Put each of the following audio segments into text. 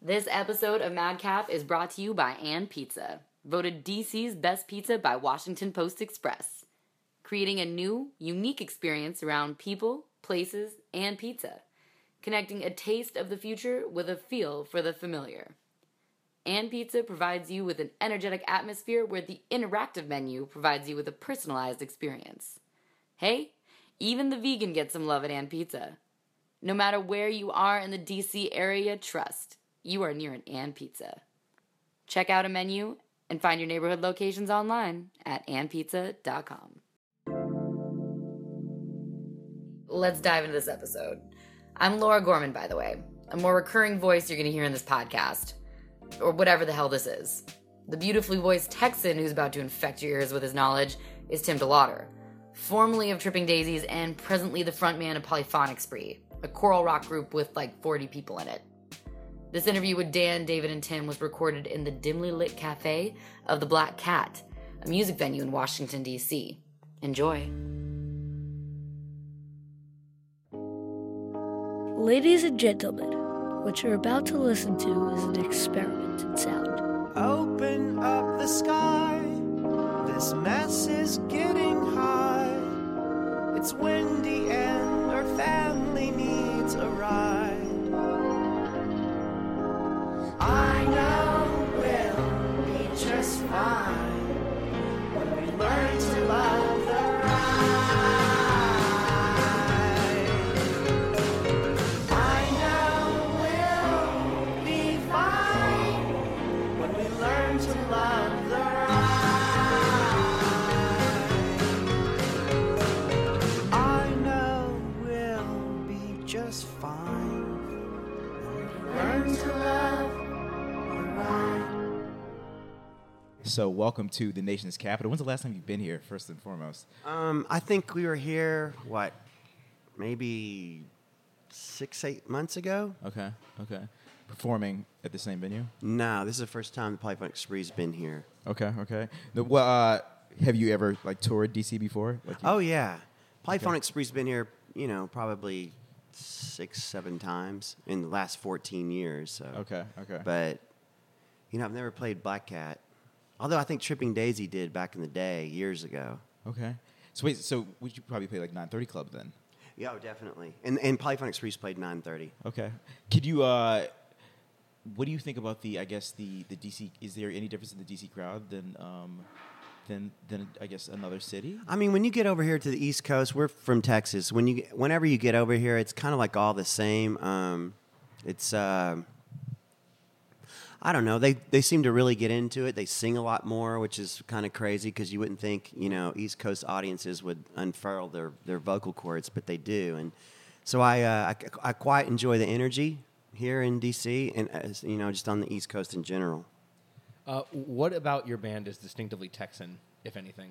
This episode of Madcap is brought to you by Ann Pizza, voted DC's best pizza by Washington Post Express, creating a new, unique experience around people, places, and pizza, connecting a taste of the future with a feel for the familiar. Ann Pizza provides you with an energetic atmosphere where the interactive menu provides you with a personalized experience. Hey, even the vegan gets some love at Ann Pizza. No matter where you are in the DC area, trust you are near an Ann Pizza. Check out a menu and find your neighborhood locations online at annpizza.com. Let's dive into this episode. I'm Laura Gorman, by the way, a more recurring voice you're going to hear in this podcast, or whatever the hell this is. The beautifully voiced Texan who's about to infect your ears with his knowledge is Tim DeLaughter, formerly of Tripping Daisies and presently the frontman of Polyphonic Spree, a choral rock group with like 40 people in it. This interview with Dan, David, and Tim was recorded in the dimly lit cafe of the Black Cat, a music venue in Washington, D.C. Enjoy. Ladies and gentlemen, what you're about to listen to is an experiment in sound. Open up the sky. This mess is getting high. It's windy and our family needs a ride. I know we'll be just fine when we learn to So, welcome to the nation's capital. When's the last time you've been here, first and foremost? Um, I think we were here, what, maybe six, eight months ago? Okay, okay. Performing at the same venue? No, this is the first time the Polyphonic Spree's been here. Okay, okay. The, well, uh, have you ever like toured DC before? Like you- Oh, yeah. Polyphonic Spree's been here, you know, probably six, seven times in the last 14 years. So. Okay, okay. But, you know, I've never played Black Cat. Although I think Tripping Daisy did back in the day, years ago. okay. So wait, so would you probably play like 930 Club then? Yeah, oh, definitely. And, and Polyphonic Spree's played 930. Okay. Could you? uh What do you think about the? I guess the the DC. Is there any difference in the DC crowd than um than than I guess another city? I mean, when you get over here to the East Coast, we're from Texas. When you, whenever you get over here, it's kind of like all the same. Um, it's, uh, I don't know. They they seem to really get into it. They sing a lot more, which is kind of crazy because you wouldn't think you know East Coast audiences would unfurl their their vocal cords, but they do. And so I uh, I, I quite enjoy the energy here in DC, and as, you know, just on the East Coast in general. Uh, what about your band is distinctively Texan, if anything?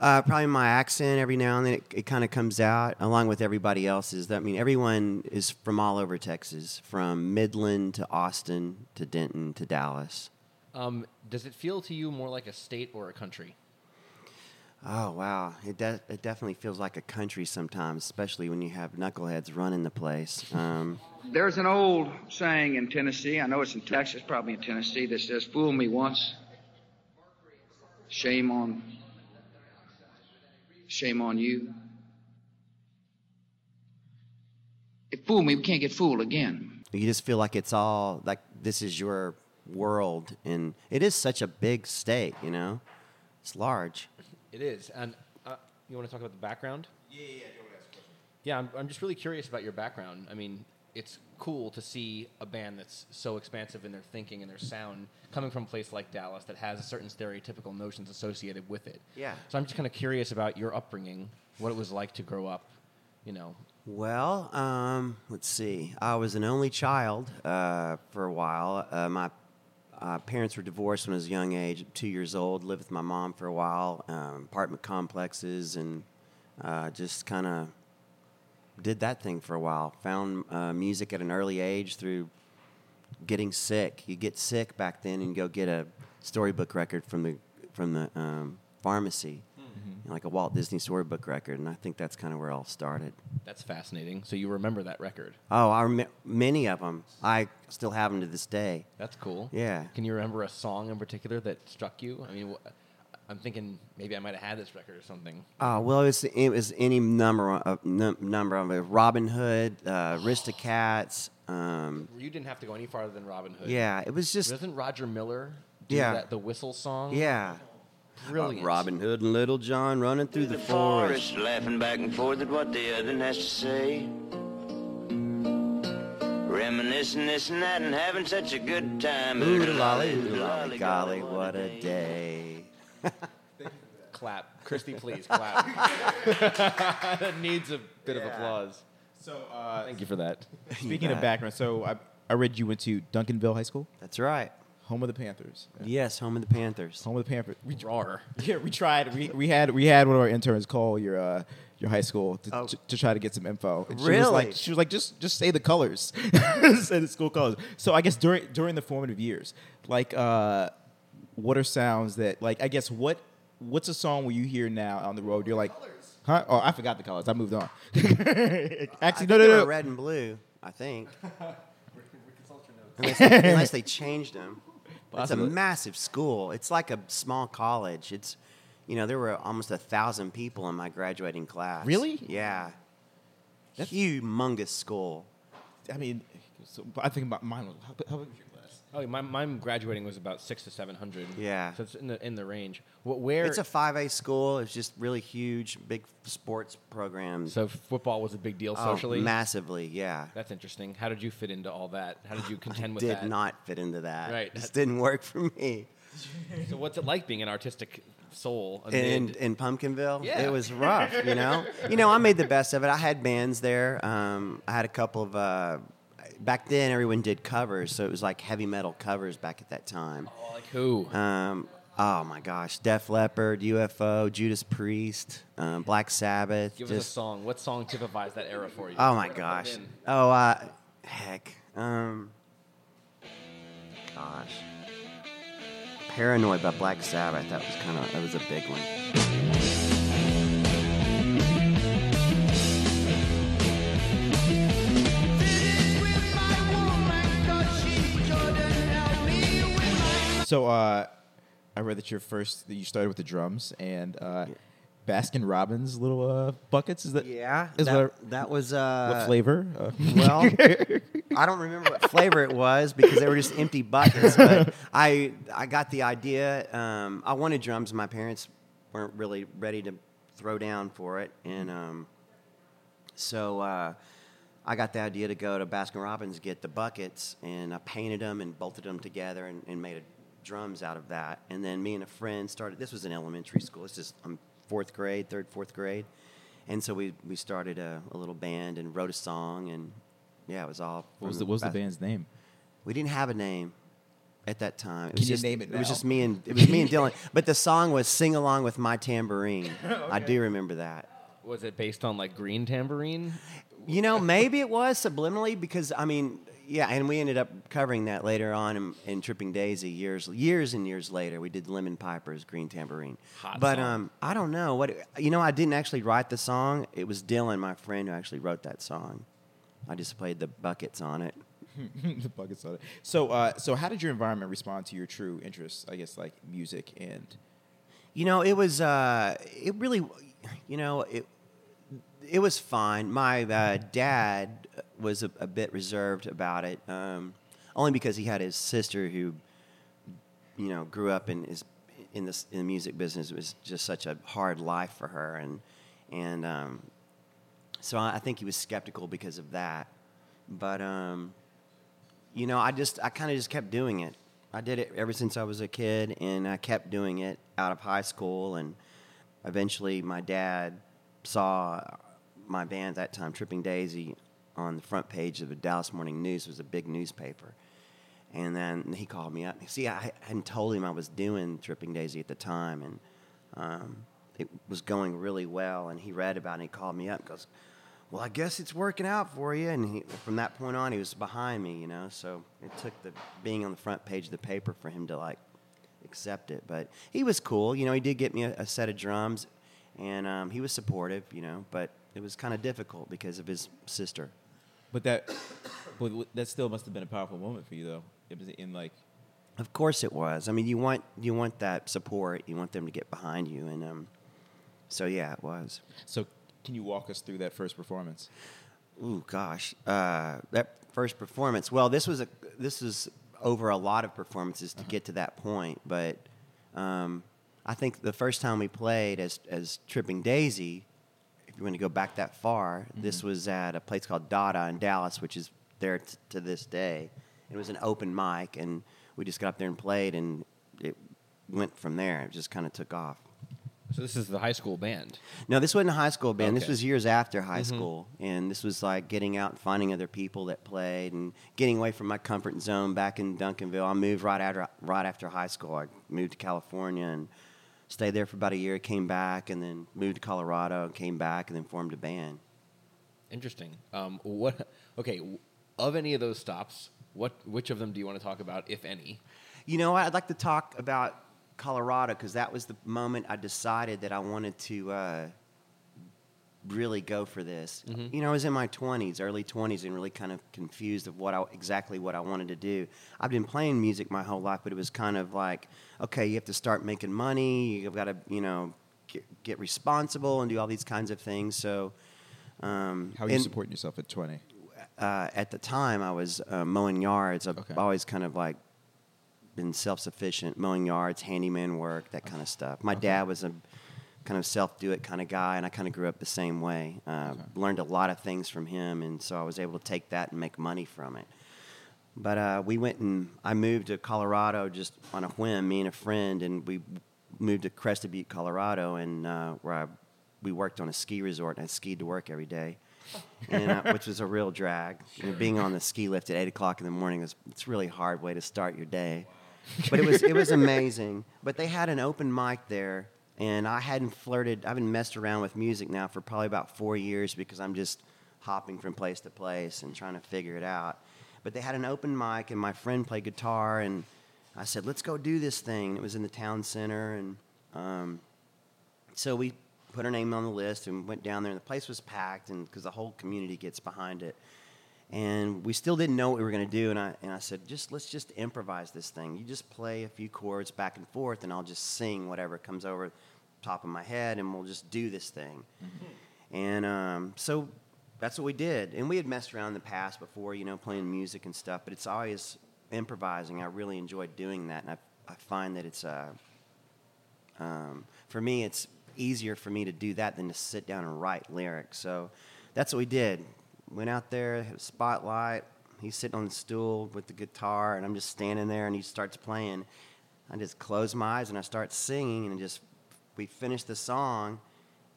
Uh, probably my accent every now and then it, it kind of comes out along with everybody else's. I mean, everyone is from all over Texas, from Midland to Austin to Denton to Dallas. Um, does it feel to you more like a state or a country? Oh wow, it de- it definitely feels like a country sometimes, especially when you have knuckleheads running the place. Um, There's an old saying in Tennessee, I know it's in Texas, probably in Tennessee, that says, Fool me once, shame on, shame on you. It fooled me, we can't get fooled again. you just feel like it's all like this is your world, and it is such a big state. You know, it's large. It is. And uh, you want to talk about the background? Yeah, yeah, yeah. Yeah, I'm, I'm just really curious about your background. I mean, it's cool to see a band that's so expansive in their thinking and their sound coming from a place like Dallas that has certain stereotypical notions associated with it. Yeah. So I'm just kind of curious about your upbringing, what it was like to grow up, you know. Well, um, let's see. I was an only child uh, for a while. Uh, my uh, parents were divorced when I was a young age, two years old. Lived with my mom for a while, um, apartment complexes, and uh, just kind of did that thing for a while. Found uh, music at an early age through getting sick. You get sick back then, and go get a storybook record from the from the um, pharmacy. like a Walt Disney Storybook record, and I think that's kind of where it all started. That's fascinating. So you remember that record? Oh, I rem- many of them. I still have them to this day. That's cool. Yeah. Can you remember a song in particular that struck you? I mean, wh- I'm thinking maybe I might have had this record or something. Oh well, it was, it was any number of num- number of it. Robin Hood, uh, Aristocats. Um, You didn't have to go any farther than Robin Hood. yeah, it was just Doesn't Roger Miller do Yeah. that, the whistle song? yeah. Brilliant. Uh, Robin Hood and Little John running through the forest. laughing back and forth at what the other has to say. Reminiscing this and that and having such a good time. Ooh lolly, ooh lolly, golly, what a day. Clap. Christy, please clap. that needs a bit of applause. So, uh, Thank you for that. speaking of background, so I, I read you went to Duncanville High School, That's right. home of the Panthers. Yeah. Yes, home of the Panthers. Home of the Panthers. We, Drawer. yeah, we tried. We, we had we had one of our interns call your uh, your high school to, Oh. to, to try to get some info. And She was Really? like, she was like, just just say the colors, say the school colors. So I guess during during the formative years, like, uh, what are sounds that like I guess what what's a song where you hear now on the road? You're like, huh? Oh, I forgot the colors. I moved on. Actually, I no, think no, they no. were red and blue. I think. unless, they, unless they changed them. It's a massive school. It's like a small college. It's, you know, there were almost a thousand people in my graduating class. Really? Yeah. That's- Humongous school. I mean, so, I think about mine. was- How, how big was your class? Oh, my, mine graduating was about six to seven hundred. Yeah. So it's in the in the range. Wh- Where? It's a 5A school. It's just really huge, big sports programs. so football was a big deal Oh, socially. massively, yeah. That's interesting. How did you fit into all that? How did you contend with did that? Did not fit into that. Right. It just didn't work for me. So what's it like being an artistic soul? in, in Pumpkinville. Yeah. It was rough, you know. you know, I made the best of it. I had bands there. Um, I had a couple of. Uh, back then, everyone did covers, so it was like heavy metal covers back at that time. Oh, like who? Um, oh my gosh, Def Leppard, UFO, Judas Priest, um, Black Sabbath. Give us a song. What song typifies that era for you? oh my gosh. Oh, uh, heck. Um, gosh. Paranoid by Black Sabbath. That was kind of that was a big one. So uh, I read that your first that you started with the drums and uh, Baskin Robbins little uh, buckets. Is that Yeah, Is that, what, that was uh, what flavor? Uh, Well, I don't remember what flavor it was because they were just empty buckets. But I I got the idea. Um, I wanted drums. My parents weren't really ready to throw down for it, and um, so uh, I got the idea to go to Baskin Robbins get the buckets, and I painted them and bolted them together and, and made a, drums out of that. And then me and a friend started. This was in elementary school. It's just I'm fourth grade, third, fourth grade. And so we, we started a, a little band and wrote a song and yeah, it was all. what was the what was the band's name? We didn't have a name at that time. It Can was you just, name it It was just me and it was me and Dylan. But the song was "Sing Along with My Tambourine." I do remember that. Was it based on like Green Tambourine? You know, maybe it was subliminally because I mean, yeah, and we ended up covering that later on in, in Tripping Daisy years, years and years later. We did Lemon Piper's Green Tambourine. Hot but song. um, I don't know what you know. I didn't actually write the song. It was Dylan, my friend, who actually wrote that song. I just played the buckets on it. the buckets on it. So uh, so how did your environment respond to your true interests? I guess like music and You know, it was uh, it really, you know, it it was fine. My uh, dad was a, a bit reserved about it, um, only because he had his sister who, you know, grew up in is in this in the music business. It was just such a hard life for her, and and um, so I, I think he was skeptical because of that. But um, you know, I just I kind of just kept doing it. I did it ever since I was a kid, and I kept doing it out of high school, and eventually my dad saw my band at that time, Tripping Daisy, on the front page of the Dallas Morning News. Was a big newspaper. And then he called me up. See, I hadn't told him I was doing Tripping Daisy at the time, and um, it was going really well. And he read about it. and He called me up and goes, "Well, I guess it's working out for you." And he, from that point on, he was behind me, you know. So it took the being on the front page of the paper for him to like accept it. But he was cool. You know, he did get me a, a set of drums. and um, he was supportive, you know, but it was kind of difficult because of his sister. But that, but that still must have been a powerful moment for you, though. It was in like, Of course, it was. I mean, you want you want that support. You want them to get behind you, and um, so yeah, it was. so. Can you walk us through that first performance? Ooh, gosh, uh, that first performance. Well, this was a this was over a lot of performances to get to that point, but um, I think the first time we played as as Tripping Daisy, if you want to go back that far, this mm-hmm. was at a place called Dada in Dallas, which is there t- to this day. It was an open mic, and we just got up there and played, and it went from there. It just kind of took off. So this is the high school band. No, this wasn't a high school band. This was years after high mm-hmm. school, and this was like getting out and finding other people that played and getting away from my comfort zone back in Duncanville. I moved right after right after high school. I moved to California and stayed there for about a year. Came back and then moved to Colorado and came back and then formed a band. Interesting. Um, what? Okay, of any of those stops, what? Which of them do you want to talk about, if any? You know. I'd like to talk about Colorado because that was the moment I decided that I wanted to uh, really go for this. You know, I was in my 20s, early 20s, and really kind of confused of what I, exactly what I wanted to do. I've been playing music my whole life, but it was kind of like, okay, you have to start making money. You've got to, you know, get, get responsible and do all these kinds of things. So, um, How are you and- supporting yourself at 20? uh, at the time I was uh, mowing yards. I've Okay. always kind of like been self-sufficient, mowing yards, handyman work, that kind of stuff. My dad was a kind of self-do-it kind of guy, and I kind of grew up the same way. Uh, Okay. Learned a lot of things from him, and so I was able to take that and make money from it. But uh, we went and I moved to Colorado just on a whim, me and a friend, and we moved to Crested Butte, Colorado, and uh, where I, we worked on a ski resort, and I skied to work every day, and, uh, which was a real drag. You know, being on the ski lift at eight o'clock in the morning is it's a really hard way to start your day, but it was it was amazing. But they had an open mic there, and I hadn't flirted, I haven't messed around with music now for probably about four years because I'm just hopping from place to place and trying to figure it out. But they had an open mic, and my friend played guitar, and I said, "Let's go do this thing." It was in the town center, and um, so we put our name on the list and went down there, and the place was packed, and because the whole community gets behind it, and we still didn't know what we were going to do, and I and I said, "Just let's just improvise this thing. You just play a few chords back and forth, and I'll just sing whatever comes over top of my head, and we'll just do this thing." And um, so that's what we did. And we had messed around in the past before, you know, playing music and stuff, but it's always improvising. I really enjoyed doing that. And I, I find that it's, uh, um, for me, it's easier for me to do that than to sit down and write lyrics. So that's what we did. Went out there, spotlight. He's sitting on the stool with the guitar, and I'm just standing there, and he starts playing. I just close my eyes and I start singing, and just we finished the song,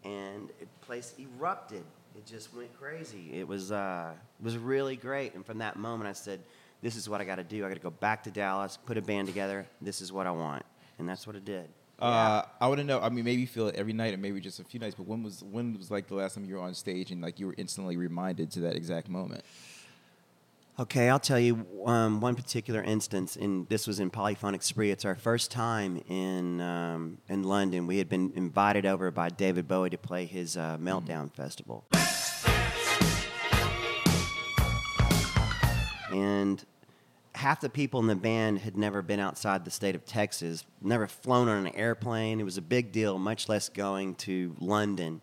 and the place erupted. It just went crazy. It was uh, it was really great. And from that moment, I said, "This is what I got to do. I got to go back to Dallas, put a band together. This is what I want." And that's what it did. Uh, I want to know. I mean, maybe you feel it every night, or maybe just a few nights. But when was when was like the last time you were on stage and like you were instantly reminded to that exact moment? Okay, I'll tell you um, one particular instance, and this was in Polyphonic Spree. It's our first time in um, in London. We had been invited over by David Bowie to play his uh, Meltdown Festival, and half the people in the band had never been outside the state of Texas, never flown on an airplane. It was a big deal, much less going to London.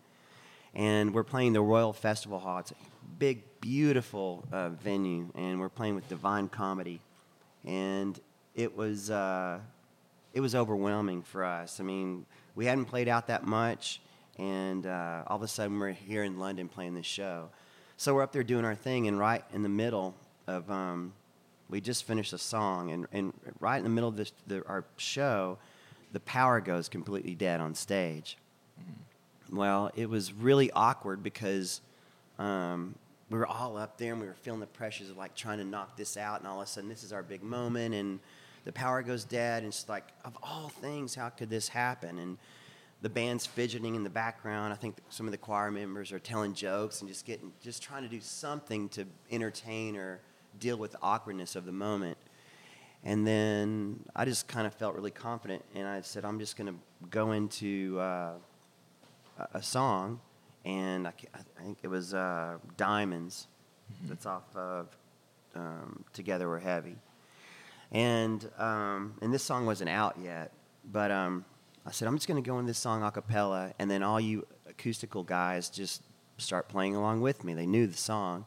And we're playing the Royal Festival Hall. It's a big, beautiful uh, venue, and we're playing with Divine Comedy. And it was uh, it was overwhelming for us. I mean, we hadn't played out that much, and uh, all of a sudden we're here in London playing this show. So we're up there doing our thing, and right in the middle of um, we just finished a song, and, and right in the middle of this, the, our show, the power goes completely dead on stage. Well, it was really awkward because um, we were all up there and we were feeling the pressures of like trying to knock this out, and all of a sudden this is our big moment, and the power goes dead, and it's like of all things, how could this happen? And the band's fidgeting in the background. I think some of the choir members are telling jokes and just getting, just trying to do something to entertain or deal with the awkwardness of the moment. And then I just kind of felt really confident, and I said, I'm just going to go into uh, a, song, and I, I think it was uh, Diamonds. That's off of um, Together We're Heavy, and um, and this song wasn't out yet, but um, I said I'm just going to go in this song a cappella, and then all you acoustical guys just start playing along with me. They knew the song,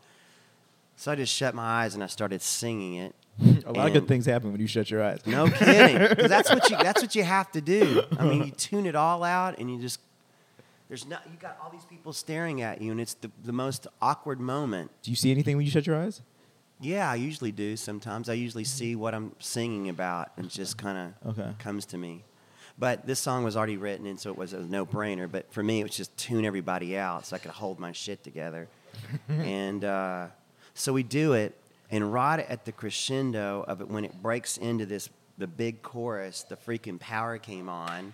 so I just shut my eyes and I started singing it. A lot of good things happen when you shut your eyes. no kidding. 'Cause that's what you that's what you have to do. I mean, you tune it all out and you just there's not you got all these people staring at you and it's the, the most awkward moment. Do you see anything when you shut your eyes? Yeah, I usually do sometimes. I usually see what I'm singing about and it just kind of Okay. comes to me. But this song was already written and so it was a no-brainer, but for me it was just tune everybody out so I could hold my shit together. and uh, so we do it, and right at the crescendo of it, when it breaks into this the big chorus, the freaking power came on,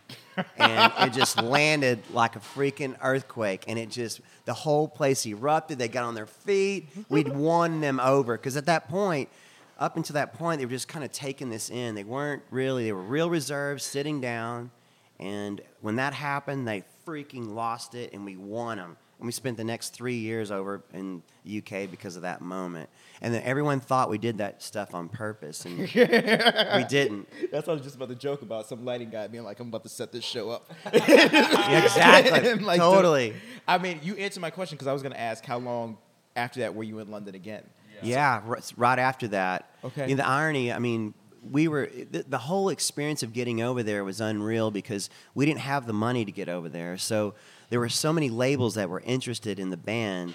and it just landed like a freaking earthquake, and it just the whole place erupted. They got on their feet. We'd won them over because at that point. Up until that point, they were just kind of taking this in. They weren't really, they were real reserved, sitting down. And when that happened, they freaking lost it, and we won them. And we spent the next three years over in the UK because of that moment. And then everyone thought we did that stuff on purpose, and we didn't. That's what I was just about to joke about. Some lighting guy being like, "I'm about to set this show up." exactly, like, totally. the- I mean, you answered my question because I was going to ask how long after that were you in London again? Yeah, r- right after that. Okay. You know, the irony, I mean, we were the, the whole experience of getting over there was unreal because we didn't have the money to get over there. So there were so many labels that were interested in the band.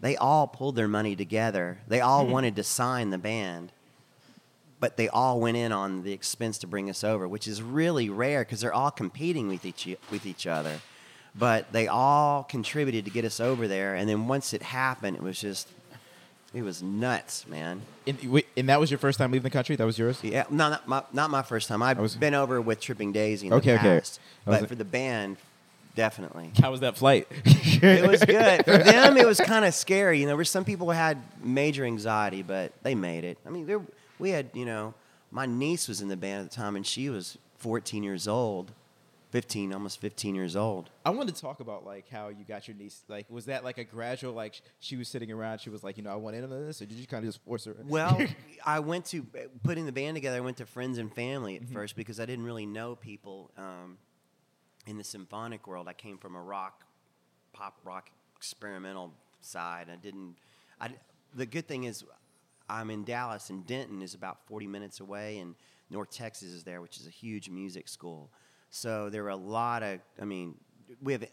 They all pulled their money together. They all mm-hmm. wanted to sign the band. But they all went in on the expense to bring us over, which is really rare because they're all competing with each with each other. But they all contributed to get us over there, and then once it happened, it was just it was nuts, man. And, and that was your first time leaving the country? That was yours? Yeah, no, not my, not my first time. I've was- been over with Tripping Daisy in Okay, the okay. past, was but like- for the band, definitely. How was that flight? It was good. For them, it was kind of scary. You know, there were some people who had major anxiety, but they made it. I mean, there, we had, you know, my niece was in the band at the time, and she was 14 years old, 15, almost 15 years old. I wanted to talk about like how you got your niece. Like, was that like a gradual? Like, sh- she was sitting around. She was like, you know, I want in on this, or did you kind of just force her? Well, I went to putting the band together. I went to friends and family Mm-hmm. at first because I didn't really know people um, in the symphonic world. I came from a rock, pop rock experimental side. I didn't. I, the good thing is, I'm in Dallas, and Denton is about 40 minutes away, and North Texas is there, which is a huge music school. So there were a lot of. I mean, we have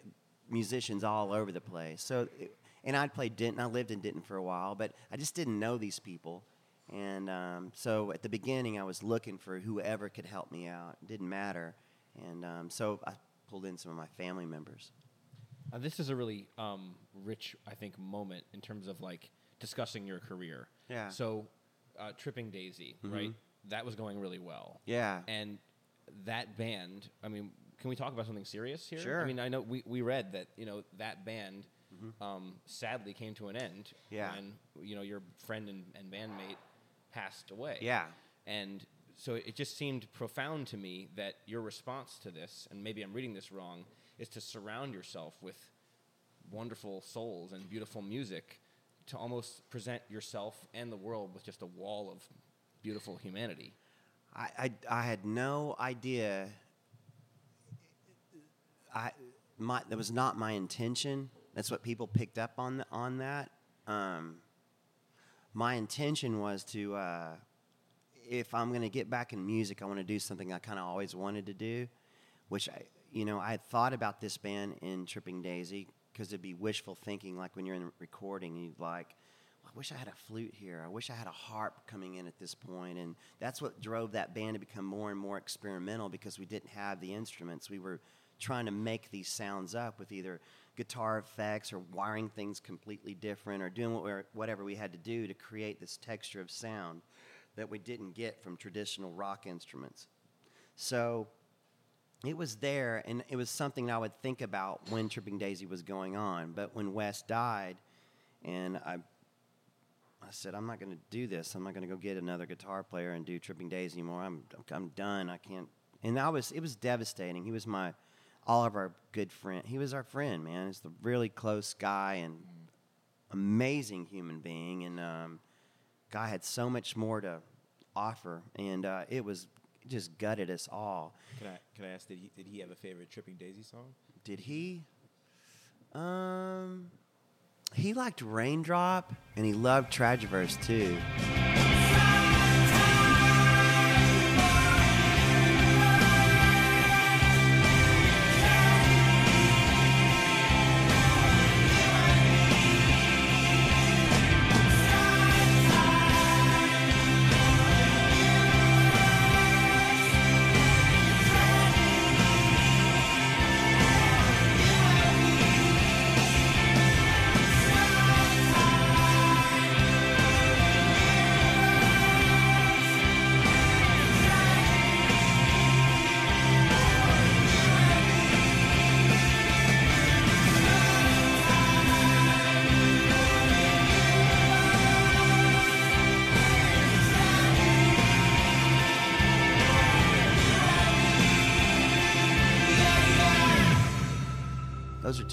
musicians all over the place. So, and I'd played Denton. I lived in Denton for a while, but I just didn't know these people. And um, so at the beginning, I was looking for whoever could help me out. It didn't matter. And um, so I pulled in some of my family members. Uh, this is a really um, rich, I think, moment in terms of like discussing your career. Yeah. So, uh, Tripping Daisy, right? That was going really well. Yeah. And that band, I mean, can we talk about something serious here? Sure. I mean, I know we, we read that you know that band um, sadly came to an end Yeah. when you know your friend and, and bandmate passed away. Yeah. And so it just seemed profound to me that your response to this, and maybe I'm reading this wrong, is to surround yourself with wonderful souls and beautiful music to almost present yourself and the world with just a wall of beautiful humanity. I, I, I had no idea. I my that was not my intention. That's what people picked up on the, on that. Um, my intention was to, uh, if I'm going to get back in music, I want to do something I kind of always wanted to do, which I, you know, I had thought about this band in Tripping Daisy because it'd be wishful thinking, like when you're in recording, you'd like, I wish I had a flute here. I wish I had a harp coming in at this point. And that's what drove that band to become more and more experimental because we didn't have the instruments. We were trying to make these sounds up with either guitar effects or wiring things completely different or doing whatever we had to do to create this texture of sound that we didn't get from traditional rock instruments. So it was there, and it was something I would think about when Tripping Daisy was going on. But when Wes died, and I, I said, I'm not going to do this. I'm not going to go get another guitar player and do Tripping Daisy anymore. I'm, I'm done. I can't. And I was, it was devastating. He was my all of our good friend. He was our friend, man. He's a really close guy and amazing human being, and um, guy had so much more to offer, and uh, it was it just gutted us all. Can I can I ask did he did he have a favorite Tripping Daisy song? Did he? Um, he liked Raindrop, and he loved Tragiverse too.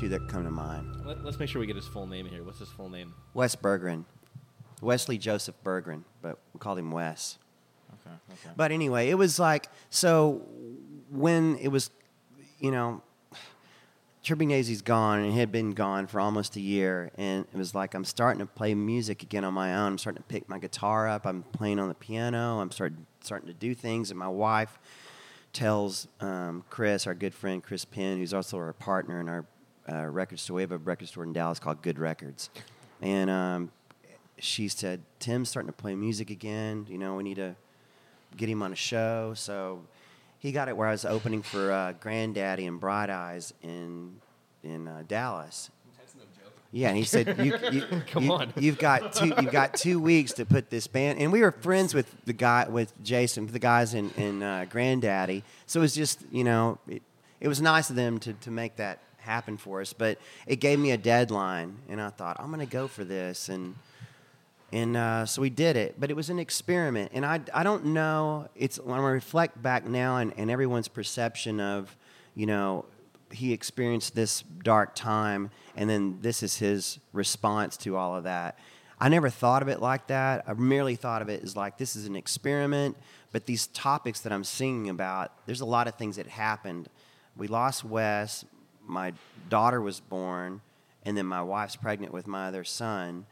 Two that come to mind. Let, us make sure we get his full name here. What's his full name? Wes Berggren, Wesley Joseph Berggren, but we called him Wes. Okay, okay. But anyway, it was like so when it was, you know, Tripping Daisy's gone and had been gone for almost a year, and it was like I'm starting to play music again on my own. I'm starting to pick my guitar up. I'm playing on the piano. I'm starting starting to do things, and my wife tells um, Chris, our good friend Chris Penn, who's also our partner in our uh, record store. We have a record store in Dallas called Good Records, and um, she said Tim's starting to play music again. You know, we need to get him on a show. So he got it where I was opening for uh, Grandaddy and Bright Eyes in in uh, Dallas. Yeah, and he said, you, you, Come you, on. you've got two, you've got two weeks to put this band." And we were friends with the guy, with Jason, the guys in, in uh, Grandaddy. So it was just, you know, it, it was nice of them to, to make that happen for us. But it gave me a deadline, and I thought, I'm going to go for this, and and uh, so we did it. But it was an experiment, and I, I don't know. It's when I reflect back now, and, and everyone's perception of, you know, he experienced this dark time, and then this is his response to all of that. I never thought of it like that. I merely thought of it as like this is an experiment, but these topics that I'm singing about, there's a lot of things that happened. We lost Wes, my daughter was born, and then my wife's pregnant with my other son,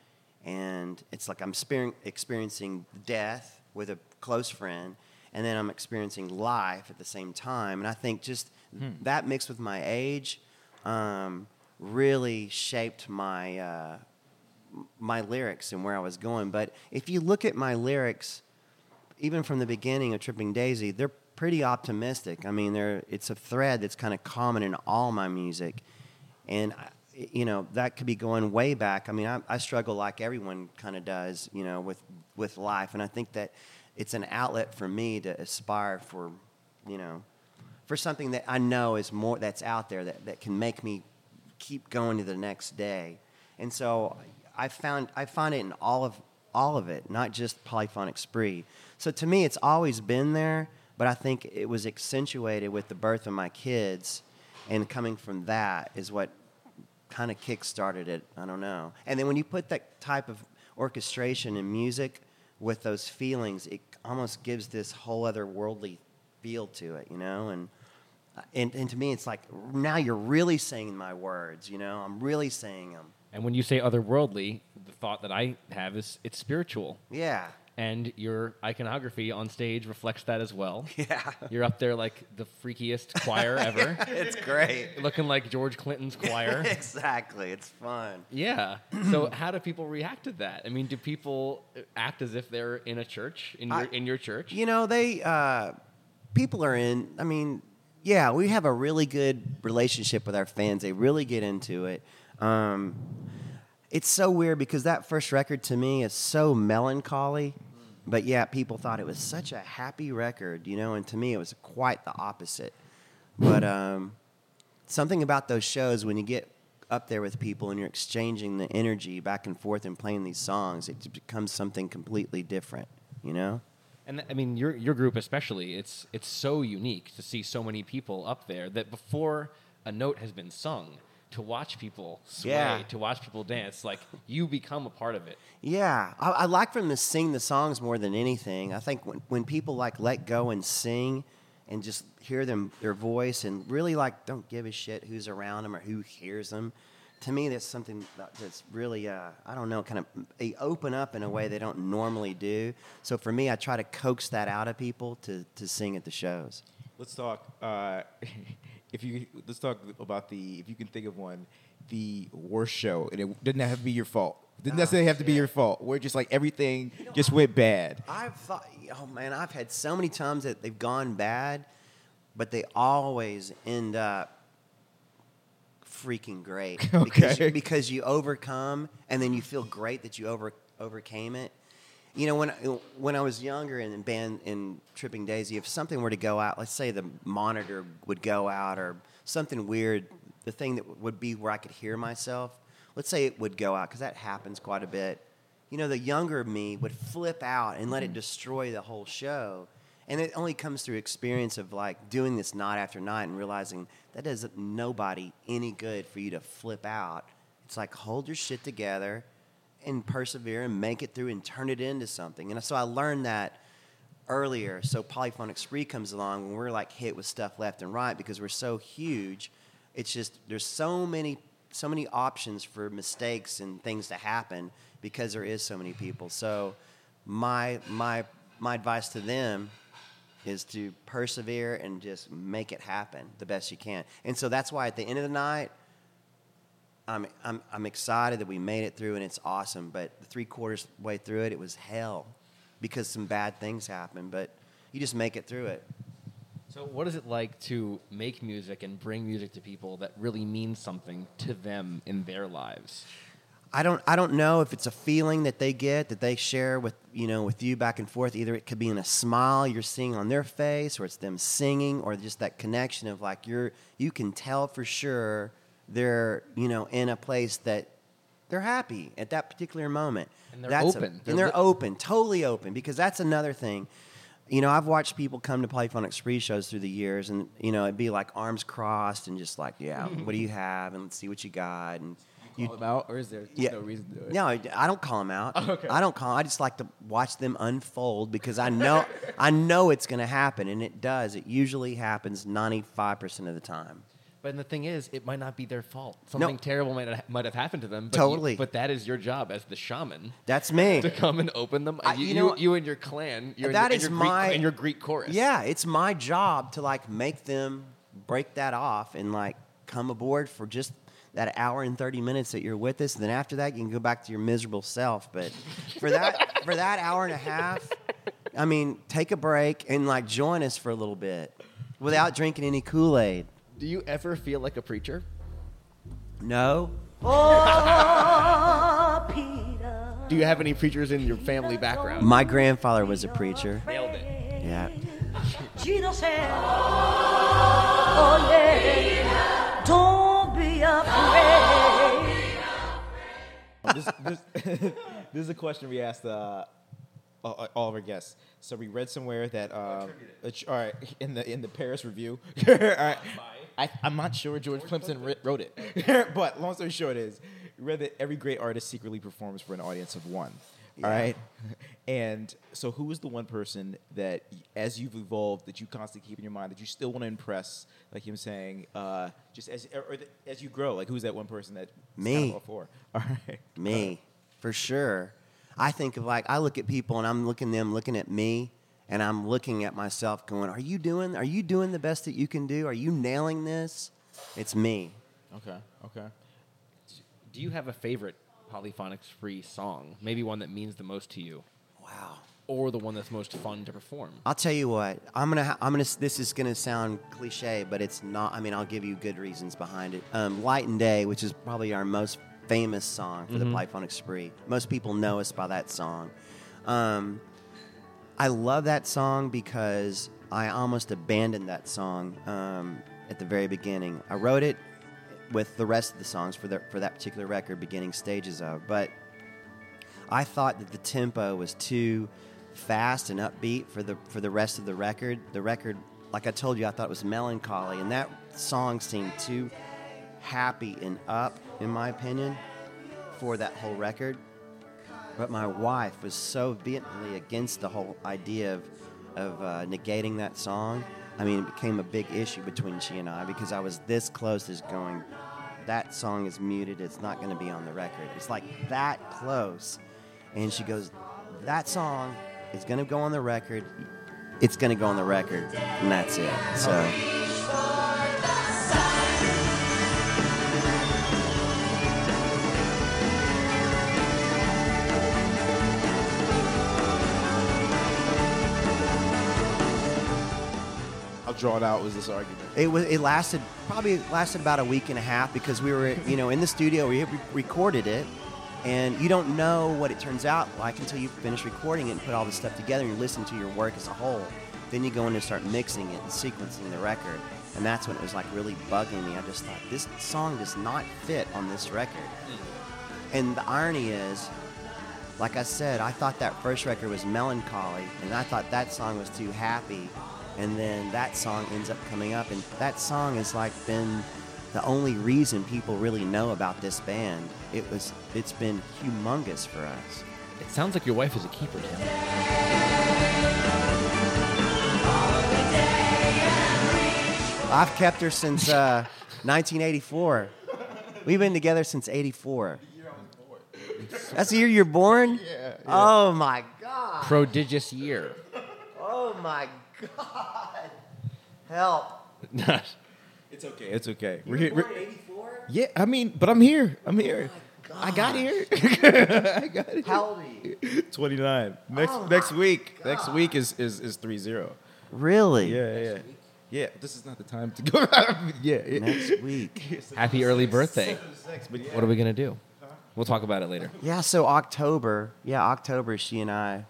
and it's like I'm spear- experiencing death with a close friend, and then I'm experiencing life at the same time. And I think just that mixed with my age um, really shaped my uh, my lyrics and where I was going. But if you look at my lyrics, even from the beginning of Tripping Daisy, they're pretty optimistic. I mean, they're, it's a thread that's kind of common in all my music. And, you know, that could be going way back. I mean, I, I struggle like everyone kind of does, you know, with, with life. And I think that it's an outlet for me to aspire for, you know, for something that I know is more that's out there that, that can make me keep going to the next day. And so I found I find it in all of all of it, not just polyphonic spree. So to me, it's always been there, but I think it was accentuated with the birth of my kids, and coming from that is what kind of kick-started it. I don't know. And then when you put that type of orchestration and music with those feelings, it almost gives this whole other worldly feel to it, you know. And uh, and, and to me, it's like now you're really saying my words, you know. I'm really saying them. And when you say otherworldly, the thought that I have is it's spiritual. Yeah. And your iconography on stage reflects that as well. Yeah. You're up there like the freakiest choir ever, it's great. looking like George Clinton's choir. exactly. It's fun. Yeah. So how do people react to that? I mean, do people act as if they're in a church in your in your church? You know, they uh, people are in. I mean, yeah, we have a really good relationship with our fans. They really get into it. Um, it's so weird because that first record to me is so melancholy, but yeah, people thought it was such a happy record, you know, and to me it was quite the opposite. But um, something about those shows when you get up there with people and you're exchanging the energy back and forth and playing these songs, it becomes something completely different, you know? And I mean, your your group especially, it's it's so unique to see so many people up there that before a note has been sung, to watch people sway, Yeah. to watch people dance, like you become a part of it. Yeah, I, I like for them to sing the songs more than anything. I think when, when people like let go and sing, and just hear them their voice and really like don't give a shit who's around them or who hears them. To me, that's something that's really uh, I don't know, kind of they open up in a way they don't normally do. So for me, I try to coax that out of people to to sing at the shows. Let's talk. Uh, if you let's talk about the if you can think of one, the worst show, and it didn't have to be your fault. Didn't necessarily have to be your fault. Where just like everything just went bad. I've thought, oh man, I've had so many times that they've gone bad, but they always end up freaking great because Okay. because you overcome and then you feel great that you over overcame it. You know, when when I was younger and in band in Tripping Daisy, if something were to go out, let's say the monitor would go out or something weird, the thing that would be where I could hear myself, let's say it would go out because that happens quite a bit. You know, the younger me would flip out and let it mm-hmm. destroy the whole show. And it only comes through experience of like doing this night after night and realizing that does nobody any good for you to flip out. It's like hold your shit together and persevere and make it through and turn it into something. And so I learned that earlier. So Polyphonic Spree comes along when we're like hit with stuff left and right because we're so huge. It's just there's so many so many options for mistakes and things to happen because there is so many people. So my my my advice to them is to persevere and just make it happen the best you can. And so that's why at the end of the night, I'm, I'm, I'm excited that we made it through and it's awesome. But three quarters way through it, it was hell because some bad things happened. But you just make it through it. So, what is it like to make music and bring music to people that really means something to them in their lives? I don't I don't know if it's a feeling that they get that they share with you know with you back and forth. Either it could be in a smile you're seeing on their face, or it's them singing, or just that connection of like you're you can tell for sure they're you know in a place that they're happy at that particular moment. And they're That's a- open. They're and they're li- open, totally open. Because that's another thing. You know, I've watched people come to Polyphonic Spree shows through the years, and you know, it'd be like arms crossed and just like, yeah, what do you have, and let's see what you got, and you Call them out, or is there yeah. no reason to do it? No, I I don't call them out. okay. I don't call. I just like to watch them unfold because I know I know it's going to happen, and it does. It usually happens ninety five percent of the time. But the thing is, it might not be their fault. Something terrible might have, might have happened to them. But Totally. You, but that is your job as the shaman That's me. to come and open them. I- you, you know- you, you and your clan. You're That in, is your, my- Greek, in your Greek chorus. Yeah, it's my job to like make them break that off and like come aboard for just that hour and 30 minutes that you're with us and then after that you can go back to your miserable self but for that for that hour and a half i mean take a break and like join us for a little bit without drinking any kool-aid Do you ever feel like a preacher? no Do you have any preachers in your family background? my grandfather was a preacher Nailed it. yeah Gino said, Oh yeah, don't be afraid. this, this, this is a question we asked uh, all, all of our guests. So we read somewhere that um, all right in the in the Paris Review. all right, I, I'm not sure George Plimpton writ- wrote it, but long story short is we read that every great artist secretly performs for an audience of one. All right, and so who is the one person that, as you've evolved, that you constantly keep in your mind that you still want to impress, like him saying, uh, just as or, or the, as you grow, like who's that one person that Me. for? All right, Me, for sure. I think of like I look at people and I'm looking them looking at me and I'm looking at myself going, "Are you doing are you doing the best that you can do? Are you nailing this?" It's me. Okay. Okay. Do you have a favorite polyphonic spree song? Maybe one that means the most to you, Wow. or the one that's most fun to perform. I'll tell you what. I'm gonna. Ha- I'm gonna. This is gonna sound cliche, but it's not. I mean, I'll give you good reasons behind it. Um, Light and Day, which is probably our most famous song for the Polyphonic Spree. Most people know us by that song. Um, I love that song because I almost abandoned that song um, at the very beginning. I wrote it with the rest of the songs for the, for that particular record, beginning stages of, but I thought that the tempo was too fast and upbeat for the for the rest of the record. The record like I told you, I thought it was melancholy, and that song seemed too happy and up, in my opinion, for that whole record. But my wife was so vehemently against the whole idea of, of uh, negating that song. I mean, it became a big issue between she and I because I was this close as going, that song is muted, it's not going to be on the record. It's like that close. And she goes, that song is going to go on the record. It's going to go on the record, and that's it. So. Drawn out was this argument? It was. It lasted probably lasted about a week and a half because we were, you know, in the studio. We recorded it, and you don't know what it turns out like until you finish recording it and put all this stuff together and you listen to your work as a whole. Then you go in and start mixing it and sequencing the record, and that's when it was like really bugging me. I just thought this song does not fit on this record. And the irony is, like I said, I thought that first record was melancholy, and I thought that song was too happy. And then that song ends up coming up, and that song has like been the only reason people really know about this band. It was, it's been humongous for us. It sounds like your wife is a keeper, Tim. I've kept her since uh, 1984. We've been together since '84. That's the year you're born. Yeah, Oh my God. Prodigious year. Oh my God. Help. It's okay. It's okay. We're here. we're- '84. yeah, I mean, but I'm here. I'm here. Oh I got here. I got it. How old are you? 29. Next Oh next my week. Next week is is is 3-0. Really? Yeah, yeah. Yeah, this is not the time to go. yeah, yeah. Next week. Happy early birthday. Sex, but yeah. What are we gonna do? We'll talk about it later. Yeah. So October. Yeah, October. She and I.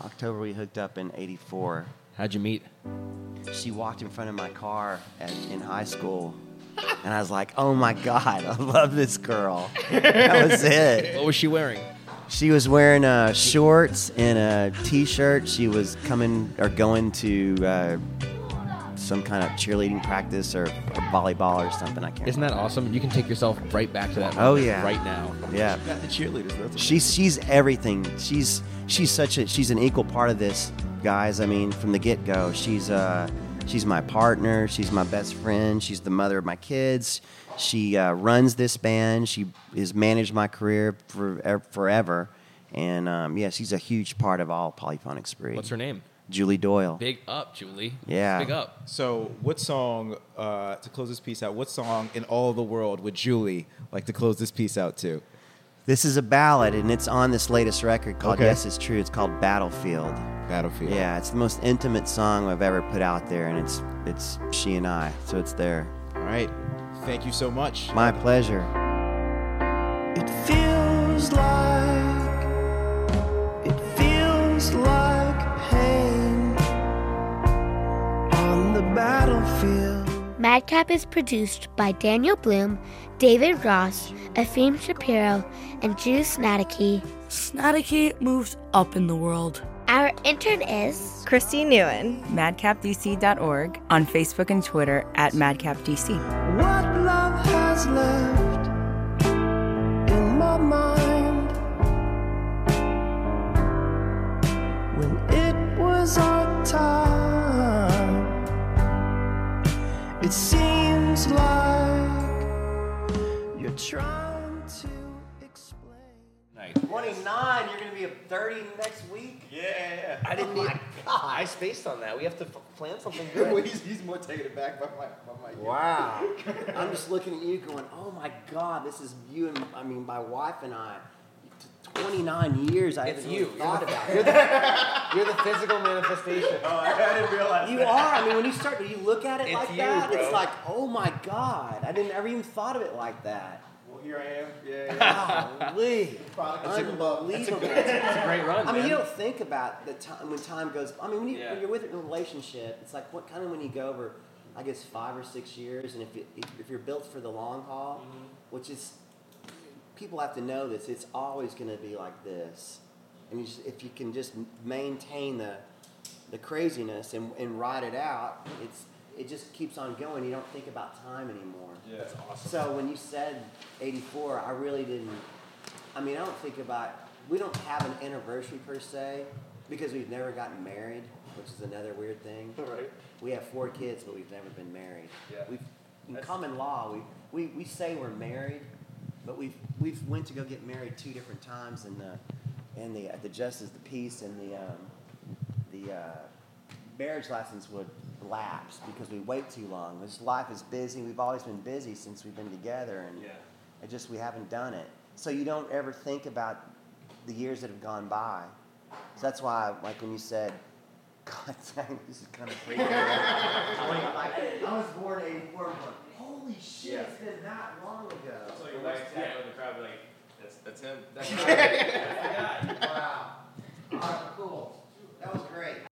October we hooked up in '84. How'd you meet? She walked in front of my car at, in high school, and I was like, "Oh my God, I love this girl." That was it. What was she wearing? She was wearing uh, shorts and a t-shirt. She was coming or going to uh, some kind of cheerleading practice or, or volleyball or something. I can't. Isn't that awesome? You can take yourself right back to that. Oh, yeah. right now. remember. Yeah. Got the cheerleaders. That's She's she's everything. She's she's such a she's an equal part of this, guys. I mean, from the get go, she's uh she's my partner. She's my best friend. She's the mother of my kids. She uh, runs this band. She has managed my career for forever, and um, yeah, she's a huge part of all polyphonic spree. What's her name? Julie Doyle. Big up, Julie. Yeah. Big up. So, what song uh, to close this piece out? What song in all the world would Julie like to close this piece out to? This is a ballad, and it's on this latest record called Okay. Yes, It's True. It's called Battlefield. Battlefield. Yeah, it's the most intimate song I've ever put out there, and it's it's she and I, so it's there. All right. Thank you so much. My pleasure. It feels like battlefield. Madcap is produced by Daniel Bloom, David Ross, Efim Shapiro, and Drew Snaticky. Snaticky moves up in the world. Our intern is Christy Newen. madcapdc.org on Facebook and Twitter at madcapdc. It seems like you're trying to explain. 29, you're gonna be a 30 next week. Yeah, I didn't. Oh need, I spaced on that. We have to f- plan something good. he's, he's more taken aback by my, by my Wow. I'm just looking at you, going, "Oh my God, this is you and I mean my wife and I." 29 years. I It's haven't you. really thought about You're it. the, you're the physical manifestation. Oh, I didn't realize. You are. I mean, when you start, when you look at it It's like you, that, bro. it's like, oh my God, I didn't ever even thought of it like that. Well, here I am. Yeah, yeah. Golly. Product of Unbelievable. It's a great run. I mean, man. you don't think about the time when time goes. I mean, when, you, Yeah. when you're with a relationship, it's like what kind of when you go over, I guess five or six years, and if you, if, if you're built for the long haul, mm-hmm. which is people have to know this, it's always going to be like this, and you just, if you can just maintain the the craziness and, and ride it out. It's it just keeps on going. You don't think about time anymore. Yeah. That's awesome. So when you said '84, I really didn't. I mean, I don't think about. We don't have an anniversary per se because we've never gotten married, which is another weird thing. Right. We have four kids, but we've never been married. Yeah. We've in That's- common law, we, we, we say we're married, but we've we've went to go get married two different times, and the and the the justice, the peace, and the um, the uh, marriage license would lapse because we wait too long. This life is busy. We've always been busy since we've been together, and Yeah. it just we haven't done it. So you don't ever think about the years that have gone by. So that's why, like when you said, God dang, this is kind of freaky. I, like, I was born in '84. Going, Holy shit, Yeah. it's been that long ago. So your wife tap in the crowd like, that's that's him. That's right. wow. All right, cool. That was great.